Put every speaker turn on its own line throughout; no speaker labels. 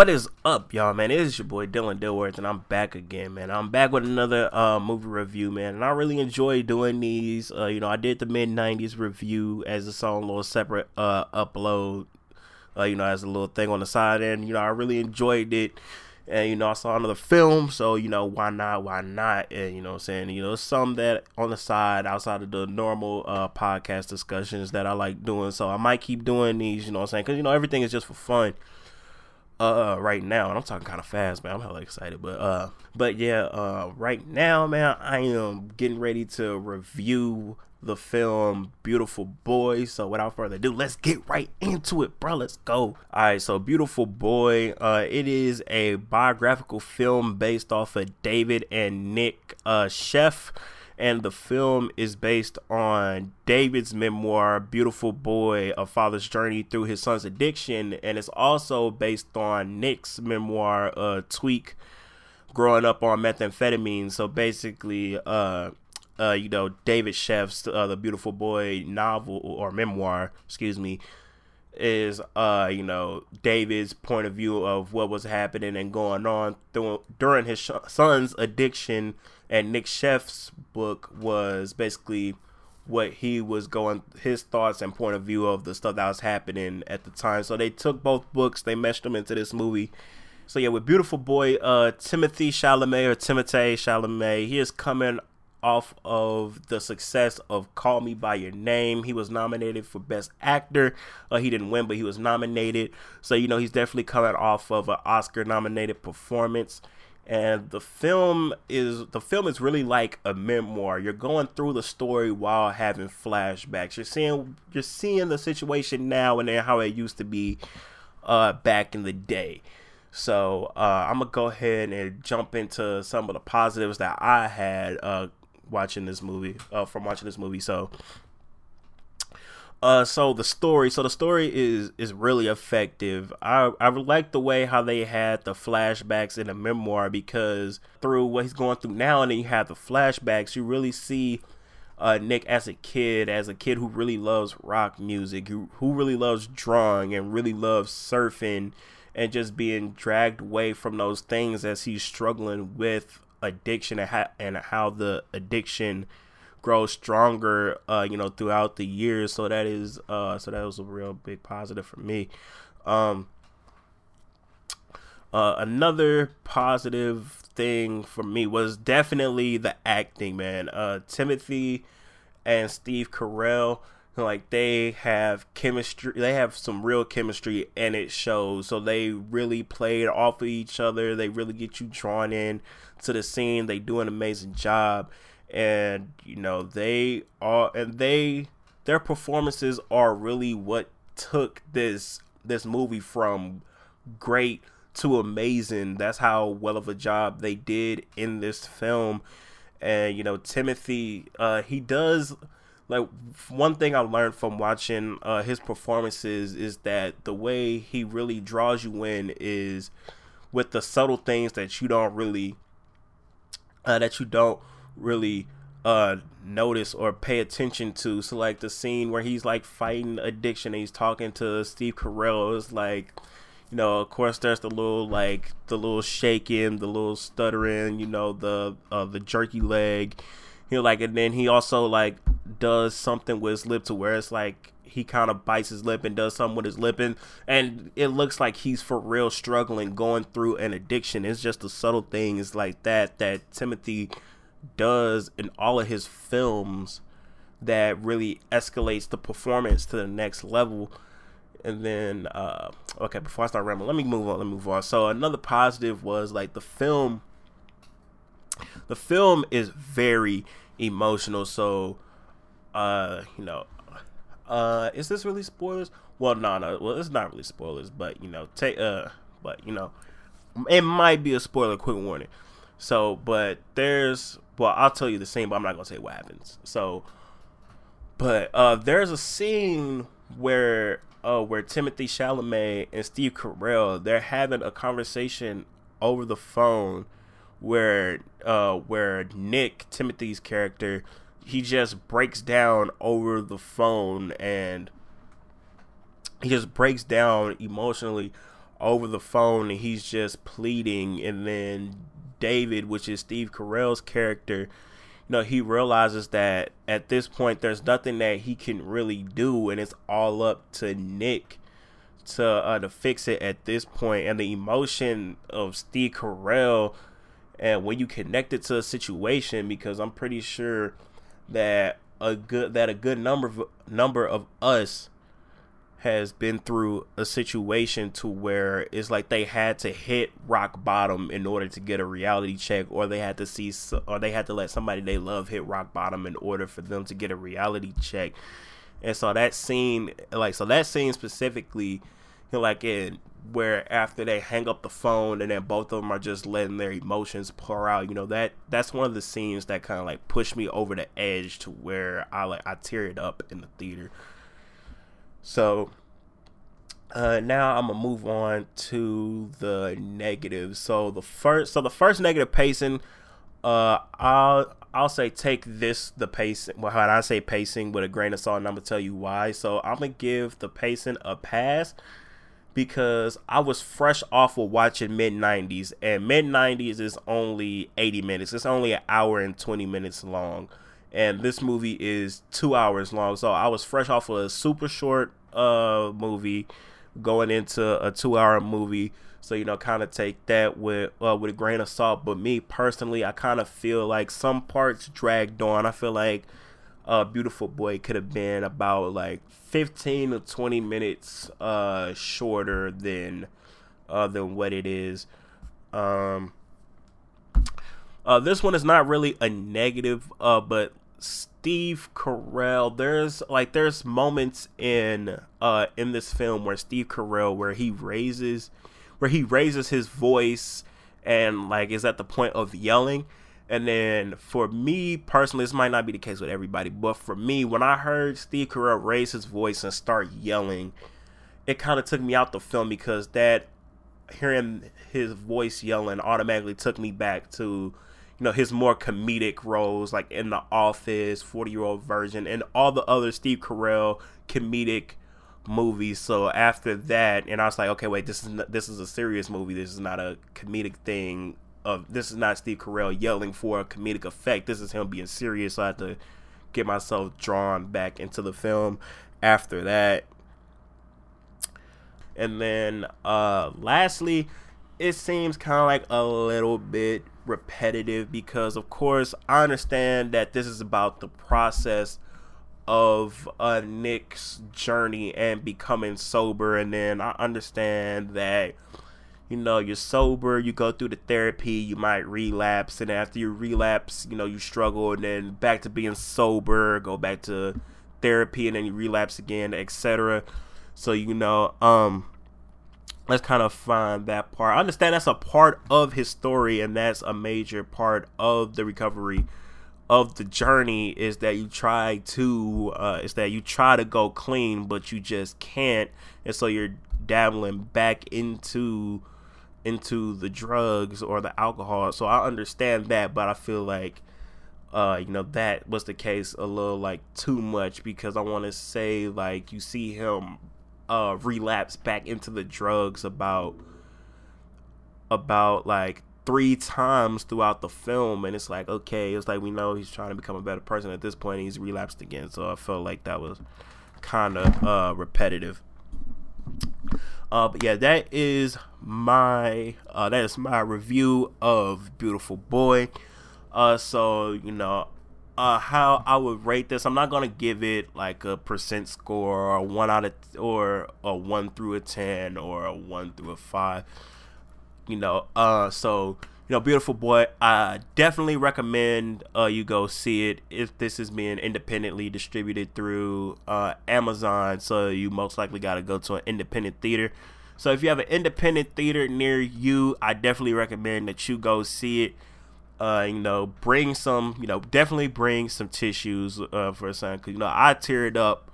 What is up, y'all, man? It is your boy Dylan Dilworth, and I'm back again, man. I'm back with another uh, movie review, man, and I really enjoy doing these. Uh, you know, I did the mid '90s review as its own little separate uh, upload, uh, you know, as a little thing on the side, and you know, I really enjoyed it. And you know, I saw another film, so you know, why not? Why not? And you know, what I'm saying, you know, some that on the side outside of the normal uh, podcast discussions that I like doing. So I might keep doing these, you know, what I'm saying, because you know, everything is just for fun uh right now and i'm talking kind of fast man i'm hella excited but uh but yeah uh right now man i am getting ready to review the film beautiful boy so without further ado let's get right into it bro let's go. All right so beautiful boy uh it is a biographical film based off of david and nick uh Sheff and the film is based on David's memoir, Beautiful Boy, A Father's Journey Through His Son's Addiction, and it's also based on Nick's memoir, uh, Tweak, growing up on methamphetamine. So basically, uh, uh, you know, David Sheff's uh, The Beautiful Boy novel or memoir, excuse me, is uh you know David's point of view of what was happening and going on during his sh- son's addiction and Nick Sheff's book was basically what he was going his thoughts and point of view of the stuff that was happening at the time. So they took both books, they meshed them into this movie. So yeah, with beautiful boy uh Timothée Chalamet or Timothée Chalamet, he is coming off of the success of Call Me by Your Name. He was nominated for Best Actor. Uh, he didn't win, but he was nominated. So you know he's definitely coming off of an Oscar nominated performance and the film is the film is really like a memoir. You're going through the story while having flashbacks. You're seeing you're seeing the situation now and then how it used to be uh back in the day. So uh i'm gonna go ahead and jump into some of the positives that i had uh watching this movie uh from watching this movie. So uh, so the story, so the story is is really effective. I I like the way how they had the flashbacks in the memoir because through what he's going through now, and then you have the flashbacks, you really see uh, Nick as a kid, as a kid who really loves rock music, who who really loves drawing and really loves surfing, and just being dragged away from those things as he's struggling with addiction and how, and how the addiction grow stronger, uh, you know, throughout the years. So that is, uh, so that was a real big positive for me. Um, uh, another positive thing for me was definitely the acting, man. Uh, Timothy and Steve Carell, like they have chemistry. They have some real chemistry, and it shows. So they really played off of each other. They really get you drawn in to the scene. They do an amazing job and you know they are and they their performances are really what took this this movie from great to amazing. That's how well of a job they did in this film. And you know timothy uh he does like one thing i learned from watching uh his performances is that the way he really draws you in is with the subtle things that you don't really uh that you don't really uh notice or pay attention to. So like the scene where he's like fighting addiction and he's talking to Steve Carell is like you know, of course there's the little like the little shaking, the little stuttering, you know, the uh the jerky leg. You know, like and then he also like does something with his lip to where it's like he kind of bites his lip and does something with his lip and, and it looks like he's for real struggling going through an addiction it's just the subtle things like that that timothy does in all of his films that really escalates the performance to the next level. And then, uh, okay, before I start rambling, let me move on. Let me move on. So another positive was like the film. The film is very emotional. So, uh, you know, uh, is this really spoilers? Well, no, no. Well, it's not really spoilers, but you know, take uh, but you know, it might be a spoiler. Quick warning. So, but there's well, I'll tell you the same, but I'm not gonna say what happens. So, but uh, there's a scene where uh, where Timothy Chalamet and Steve Carell they're having a conversation over the phone where uh, where Nick Timothy's character he just breaks down over the phone and he just breaks down emotionally over the phone and he's just pleading and then David, which is Steve Carell's character, you know, he realizes that at this point there's nothing that he can really do and it's all up to Nick to uh, to fix it at this point. and the emotion of Steve Carell and when you connect it to a situation because I'm pretty sure that a good that a good number of number of us has been through a situation to where it's like they had to hit rock bottom in order to get a reality check or they had to see or they had to let somebody they love hit rock bottom in order for them to get a reality check. And so that scene like so that scene specifically you know, like in where after they hang up the phone and then both of them are just letting their emotions pour out you know that that's one of the scenes that kind of like pushed me over the edge to where i like i teared up in the theater so uh, now I'm gonna move on to the negatives. So the first, so the first negative pacing, uh, I'll I'll say take this the pacing. Well, how I say pacing with a grain of salt, and I'm gonna tell you why. So I'm gonna give the pacing a pass because I was fresh off of watching mid 90s, and mid 90s is only 80 minutes. It's only an hour and 20 minutes long, and this movie is two hours long. So I was fresh off of a super short uh movie going into a two hour movie. So you know, kind of take that with uh, with a grain of salt. But me personally, I kind of feel like some parts dragged on. I feel like uh, Beautiful Boy could have been about like 15 to 20 minutes uh, shorter than uh, than what it is. Um, uh, this one is not really a negative, uh, but Steve Carell, there's like there's moments in uh in this film where Steve Carell where he raises where he raises his voice and like is at the point of yelling. And then for me personally, this might not be the case with everybody, but for me, when I heard Steve Carell raise his voice and start yelling, it kind of took me out the film because that hearing his voice yelling automatically took me back to you know his more comedic roles like in the office 40 year old Virgin and all the other steve carell comedic movies. So after that and i was like okay wait this is not, this is a serious movie. This is not a comedic thing of this is not steve carell yelling for a comedic effect. This is him being serious. So i had to get myself drawn back into the film after that. And then uh lastly it seems kind of like a little bit repetitive because of course I understand that this is about the process of uh, Nick's journey and becoming sober and then I understand that you know you're sober you go through the therapy you might relapse and after you relapse you know you struggle and then back to being sober go back to therapy and then you relapse again etc so you know um let's kind of find that part. I understand that's a part of his story, and that's a major part of the recovery of the journey. Is that you try to, uh, is that you try to go clean, but you just can't, and so you're dabbling back into into the drugs or the alcohol. So I understand that, but I feel like uh you know that was the case a little like too much because I want to say like you see him uh relapse back into the drugs about about like three times throughout the film. And it's like okay it's like we know he's trying to become a better person at this point he's relapsed again. So i felt like that was kind of uh repetitive. Uh but yeah that is my uh that is my review of beautiful boy. Uh so you know uh, how I would rate this. I'm not gonna give it like a percent score or a one out of or a one through a ten or a one through a five. You know, uh, so you know, beautiful boy. I definitely recommend uh you go see it if this is being independently distributed through uh Amazon. So you most likely got to go to an independent theater. So if you have an independent theater near you, I definitely recommend that you go see it uh, you know, bring some, you know, definitely bring some tissues uh, for a son. Cause you know, I teared up,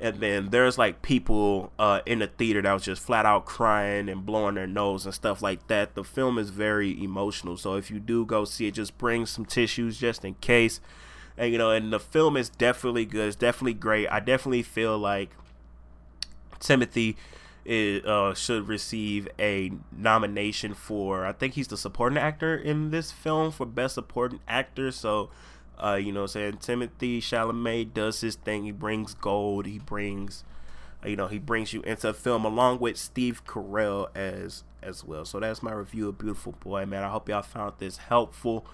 and then there's like people uh, in the theater that was just flat out crying and blowing their nose and stuff like that. The film is very emotional, so if you do go see it, just bring some tissues just in case. And you know, and the film is definitely good. It's definitely great. I definitely feel like Timothy it uh, should receive a nomination for I think he's the supporting actor in this film for best supporting actor. So, uh, you know, saying Timothy Chalamet does his thing. He brings gold. He brings, uh, you know, he brings you into a film along with Steve Carell as as well. So that's my review of Beautiful Boy, man. I hope y'all found this helpful.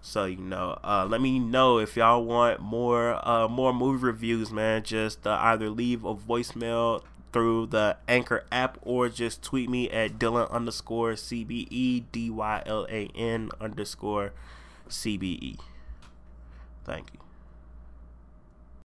So you know, uh, let me know if y'all want more uh, more movie reviews, man. Just uh, either leave a voicemail through the Anchor app or just tweet me at Dylan underscore CBE D Y L A N underscore CBE. Thank you.